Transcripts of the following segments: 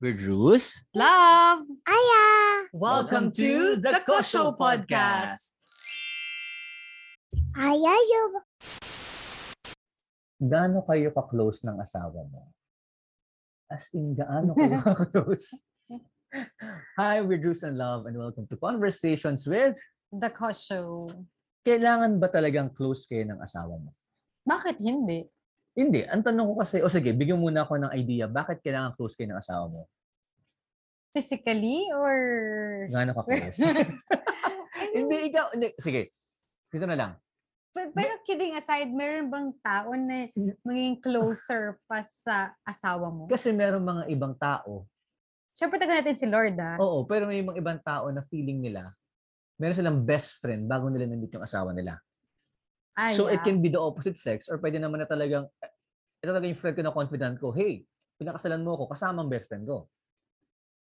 We're Drews. Love! Aya! Welcome to the Kosho Podcast. Aya yung... Gaano kayo ka-close ng asawa mo? As in, gaano kayo ka-close? Hi, we're Drews and Love and welcome to Conversations with The Kosho. Kailangan ba talagang close kayo ng asawa mo? Bakit hindi? Hindi. Ang tanong ko kasi, o sige, bigyan muna ako ng idea, bakit kailangan close kayo ng asawa mo? Physically or... Gaano ka-close? hindi, ikaw, hindi. Sige, dito na lang. Pero, pero kidding aside, meron bang tao na maging closer pa sa asawa mo? Kasi meron mga ibang tao, Siyempre, taga natin si Lord, ah. oo, pero may mga ibang tao na feeling nila, meron silang best friend bago nila na-meet yung asawa nila. Ah, So it yeah. can be the opposite sex or pwede naman na talagang, eh, ito talaga yung friend ko na confident ko, hey, pinakasalan mo ako kasama ang best friend ko.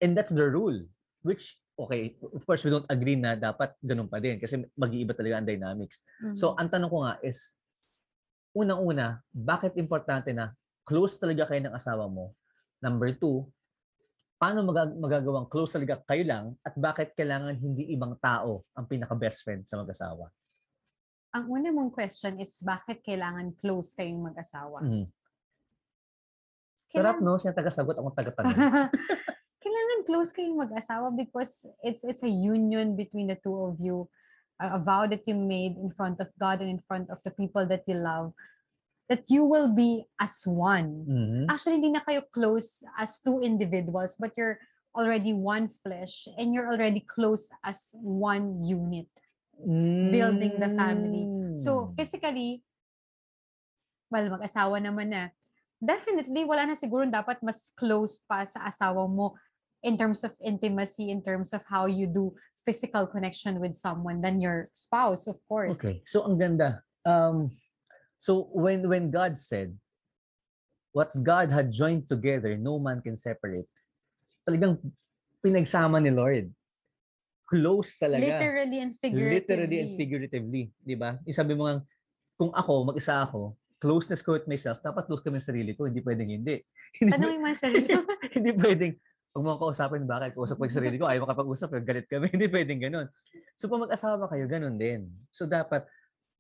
And that's the rule. Which, okay, of course, we don't agree na dapat ganun pa din kasi mag-iiba talaga ang dynamics. So, Mhm. ang tanong ko nga is, unang-una, bakit importante na close talaga kayo ng asawa mo? Number two, paano maga- magagawang close talaga kayo lang at bakit kailangan hindi ibang tao ang pinaka-best friend sa mag-asawa? Ang una mong question is, bakit kailangan close kayong mag-asawa? Mhm. Sarap, no? Siya taga-sagot, akong taga-tanong. kailangan close kayong mag-asawa because it's it's a union between the two of you a, a vow that you made in front of God and in front of the people that you love that you will be as one Mhm. actually hindi na kayo close as two individuals but you're already one flesh and you're already close as one unit building the family. so Mm. physically well mag-asawa naman na definitely wala na siguro dapat mas close pa sa asawa mo in terms of intimacy, in terms of how you do physical connection with someone than your spouse, of course. Okay. So, ang ganda. Um, so, when when God said, what God had joined together, no man can separate. Talagang pinagsama ni Lord. Close talaga. Literally and figuratively. Literally and figuratively. Di ba? Yung sabi mo nga, kung ako, mag-isa ako, closeness ko with myself, dapat close kami sa sarili ko. Hindi pwedeng hindi. Tanungin mo yung sarili mo. hindi pwedeng, pag mo kausapin, bakit? Kausap ko yung sarili ko, ayaw makapag-usap, galit kami. hindi pwedeng ganun. So, pag mag-asawa kayo, ganun din. So, dapat,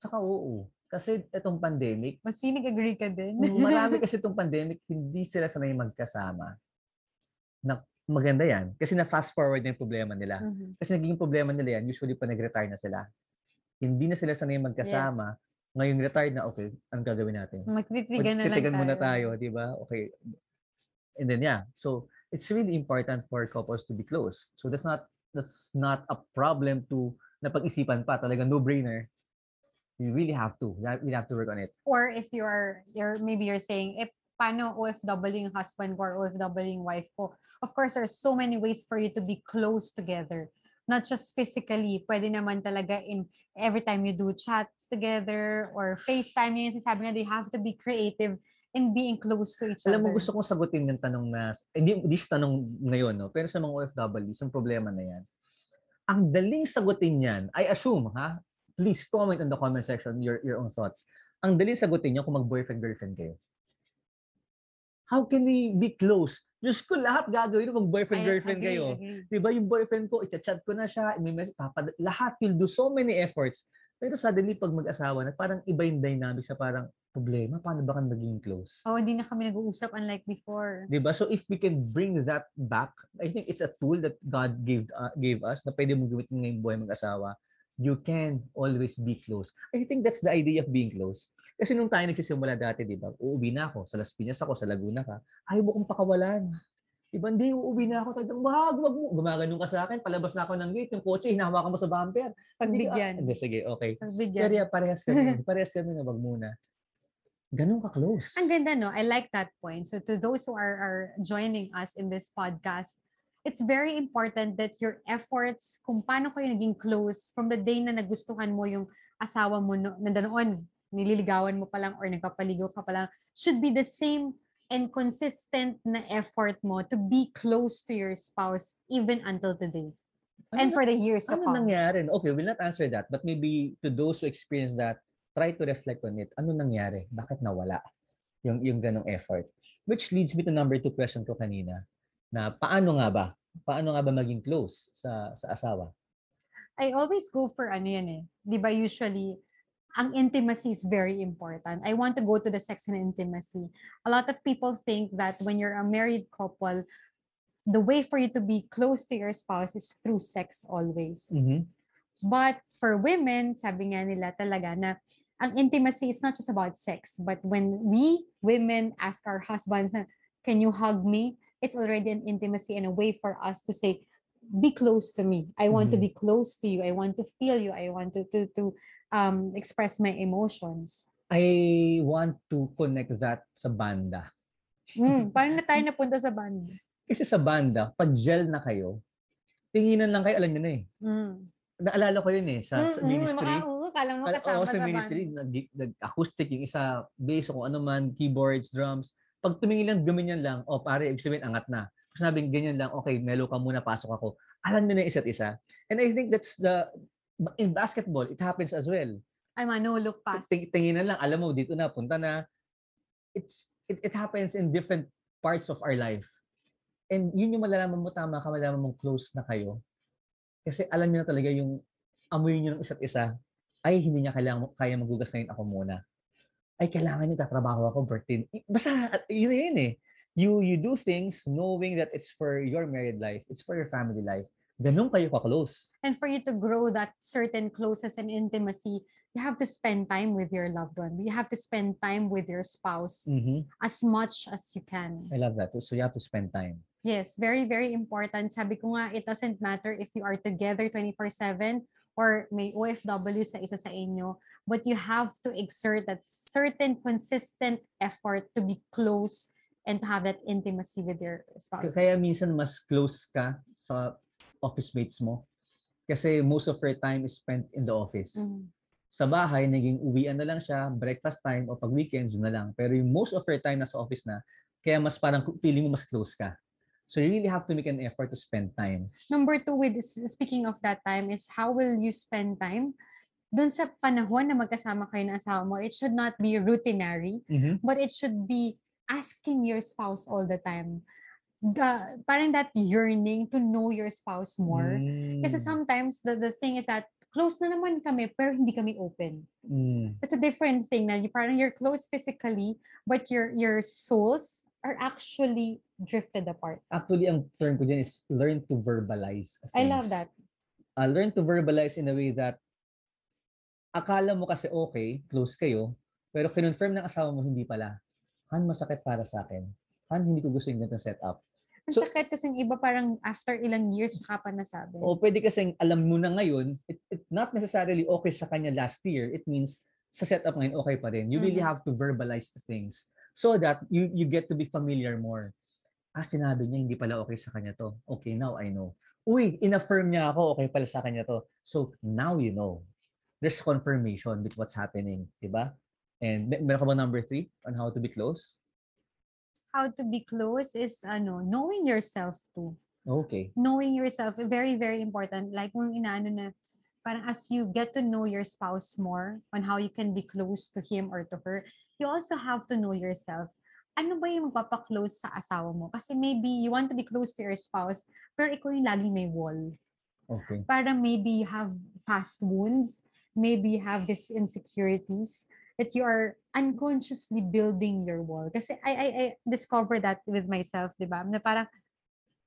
saka oo. Kasi itong pandemic, Masinig agree ka din. marami kasi itong pandemic, hindi sila sanay magkasama. Na, maganda yan. Kasi na fast forward na yung problema nila. Mhm. Kasi naging problema nila yan, usually pa nag-retire na sila. Hindi na sila sanay magkasama. Ngayon retired na, okay, anong gagawin natin? Magtitigan na lang tayo. muna tayo, di ba? Okay. And then yeah, so it's really important for couples to be close. So that's not that's not a problem to napag-isipan pa, talaga no-brainer. You really have to. You have, you have to work on it. Or if you're, you're maybe you're saying, eh, paano OFW yung husband ko or OFW yung wife ko? Of course, there's so many ways for you to be close together. Not just physically, pwede naman talaga in every time you do chats together or FaceTime, yung sasabi na you have to be creative in being close to each Alam mo, other. gusto kong sagutin yung tanong na, hindi, hindi siya tanong ngayon, no? pero sa mga OFWs, yung problema na yan. Ang daling sagutin yan, I assume, ha? Please comment on the comment section your, your own thoughts. Ang daling sagutin yan kung mag-boyfriend-girlfriend kayo. How can we be close? Diyos ko, lahat gagawin mo mag-boyfriend-girlfriend agree, kayo. agree. Di ba yung boyfriend ko, i-chat ko na siya, i-message, papad- lahat will do so many efforts. Pero suddenly, pag mag-asawa na, parang iba yung dynamic sa parang problema, paano ba kang maging close? Oh, hindi na kami nag-uusap unlike before. 'Di ba? So if we can bring that back, I think it's a tool that God gave uh, gave us na pwede mong gamitin ngayong buhay mag-asawa. You can always be close. I think that's the idea of being close. Kasi nung tayo nagsisimula dati, di ba? Uuwi na ako. Sa Las Piñas ako, sa Laguna ka. Ayaw mo kong pakawalan. Di ba? Hindi, uuwi na ako. Talagang, wag, wag mo. Gumaganon ka sa akin. Palabas na ako ng gate. Yung kotse, hinahawakan mo sa bumper. Hindi ah, Pagbigyan. Hindi, sige, okay. Pagbigyan. Pero yeah, parehas kami. parehas kami na wag muna. Ganun ka close. Ang ganda, no? I like that point. So to those who are, are joining us in this podcast, it's very important that your efforts, kung paano kayo naging close from the day na nagustuhan mo yung asawa mo no, na noon, nililigawan mo pa lang or nagpapaligaw ka pa lang, should be the same and consistent na effort mo to be close to your spouse even until today and Ano for the years to Ano come. nangyari? Okay, we'll not answer that. But maybe to those who experience that, try to reflect on it. Ano nangyari? Bakit nawala yung, yung ganong effort? Which leads me to number two question ko kanina. Na paano nga ba? Paano nga ba maging close sa sa asawa? I always go for ano yan eh. Di ba usually, ang intimacy is very important. I want to go to the sex and intimacy. A lot of people think that when you're a married couple, the way for you to be close to your spouse is through sex always. Mhm. But for women, sabi nga nila talaga na ang intimacy is not just about sex, but when we women ask our husbands, can you hug me? It's already an intimacy and a way for us to say, be close to me. I want to Mhm. be close to you. I want to feel you. I want to to to um express my emotions. I want to connect that sa banda. Mm, paano na tayo napunta sa band? Kasi sa banda, pag gel na kayo, tinginan lang kayo, alam niyo na eh. Mm. Naalala ko yun eh, sa, sa Mm, mm, ministry. maka- oo, kala mo Kal- kasama oo, sa, sa band. ministry, nag, nag, acoustic yung isa, bass o kung ano man, keyboards, drums. Pag tumingin lang, gumanyan lang, o pare, ibig sabihin, angat na. Pag sinabing ganyan lang, okay, melo ka muna, pasok ako. Alam nyo na isa't isa. And I think that's the, in basketball, it happens as well. Ay, man, no look pass. Ting- Tinginan lang, alam mo, dito na, punta na. It's, it, it happens in different parts of our life. And yun yung malalaman mo, tama ka, malalaman mong close na kayo. Kasi alam niyo na talaga yung amoy niyo ng isa't isa, ay hindi niya kailangan, kaya magugas ngayon ako muna. Ay, kailangan niyo tatrabaho ako, Bertin. Basta, yun yun eh. You, you do things knowing that it's for your married life, it's for your family life. Ganun kayo ka-close. And for you to grow that certain closeness and intimacy, you have to spend time with your loved one. You have to spend time with your spouse Mhm. as much as you can. I love that. So you have to spend time. Yes, very, very important. Sabi ko nga, it doesn't matter if you are together 24-7 or may OFW sa isa sa inyo, but you have to exert that certain consistent effort to be close and to have that intimacy with your spouse. Kaya minsan mas close ka sa office mates mo. Kasi most of your time is spent in the office. Mhm. Sa bahay, naging uwian na lang siya, breakfast time, o pag weekends, na lang. Pero yung most of your time nasa office na, kaya mas parang feeling mo mas close ka. So you really have to make an effort to spend time. Number two, with speaking of that time, is how will you spend time? Doon sa panahon na magkasama kayo ng asawa mo, it should not be routinary, but it should be asking your spouse all the time. The, parang that yearning to know your spouse more. Kasi Mm. sometimes the, the thing is that close na naman kami pero hindi kami open. Mm. It's a different thing na you, parang you're close physically but your your souls are actually drifted apart. Actually, ang term ko dyan is learn to verbalize I love things. that. uh, learn to verbalize in a way that akala mo kasi okay, close kayo, pero kinonfirm ng asawa mo hindi pala. Han, masakit para sa akin. Han, hindi ko gusto yung ganitong setup. Ang So- sakit kasi iba parang after ilang years ka pa nasabi. O pwede kasing alam mo na ngayon, it, it not necessarily okay sa kanya last year. It means sa setup ngayon okay pa rin. You really Mhm. have to verbalize things so that you you get to be familiar more. Ah, sinabi niya hindi pala okay sa kanya to. Okay, now I know. Uy, inaffirm niya ako, okay pala sa kanya to. So, now you know. There's confirmation with what's happening, di ba? And mer- meron ka ba number three on how to be close? How to be close is ano, knowing yourself too. Okay. knowing yourself very very important like kung inaano na parang as you get to know your spouse more on how you can be close to him or to her you also have to know yourself ano ba yung magpapa-close sa asawa mo kasi maybe you want to be close to your spouse pero ikaw yung laging may wall Okay. parang maybe you have past wounds maybe have these insecurities that you are unconsciously building your wall kasi I I, I discovered that with myself di ba na parang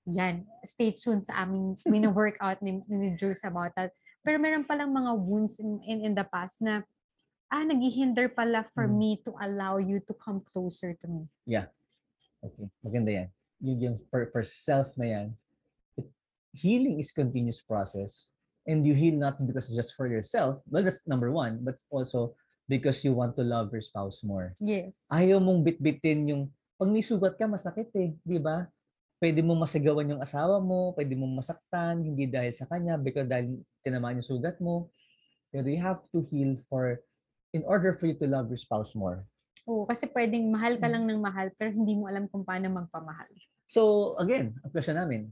yan, stay tuned sa aming mini-workout ni, ni Juice about that. Pero meron palang mga wounds in, in, in the past na, ah, naghihinder pala for Mm. me to allow you to come closer to me. Okay. Maganda yan. Yung, yung for, for self na yan, it, healing is continuous process. And you heal not because just for yourself. Well, that's number one. But also because you want to love your spouse more. Yes. Ayaw mong bitbitin yung, pag may sugat ka, masakit eh. Di ba? Pwede mong masigawan yung asawa mo, pwede mong masaktan, hindi dahil sa kanya, because dahil tinamaan yung sugat mo. Pero you have to heal for, in order for you to love your spouse more. Oo, kasi pwedeng mahal ka Mm. lang ng mahal pero hindi mo alam kung paano magpamahal. So, again, ang question namin,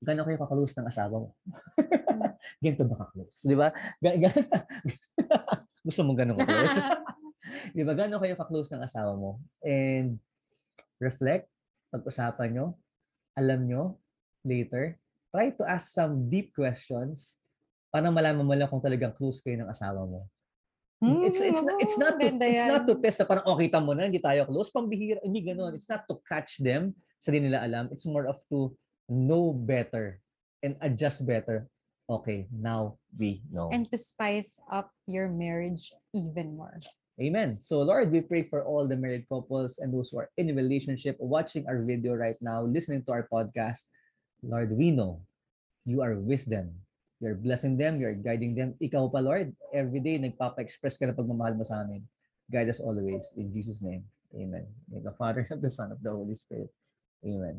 gano'n kayo kakalose ng asawa mo? Ganito ba ka-close? Di ba? Gusto mo gano'n ka-close? Di ba? Gano'n kayo ka-close ng asawa mo? And reflect, pag-usapan nyo, alam nyo, later, try to ask some deep questions para malaman mo lang kung talagang close kayo ng asawa mo. It's it's not, it's not to, Hmm, it's not to test na parang okay tamo na hindi tayo close pambihira hindi ganoon it's not to catch them sa di nila alam it's more of to know better and adjust better okay now we know. And to spice up your marriage even more. amen. So lord we pray for all the married couples and those who are in a relationship watching our video right now listening to our podcast. Lord we know you are with them. You're blessing them. You're guiding them. Ikaw pa lord every day nagpapa-express ka na pagmamahal mo sa amin. Guide us always. In jesus name amen. In the father of the son of the holy spirit amen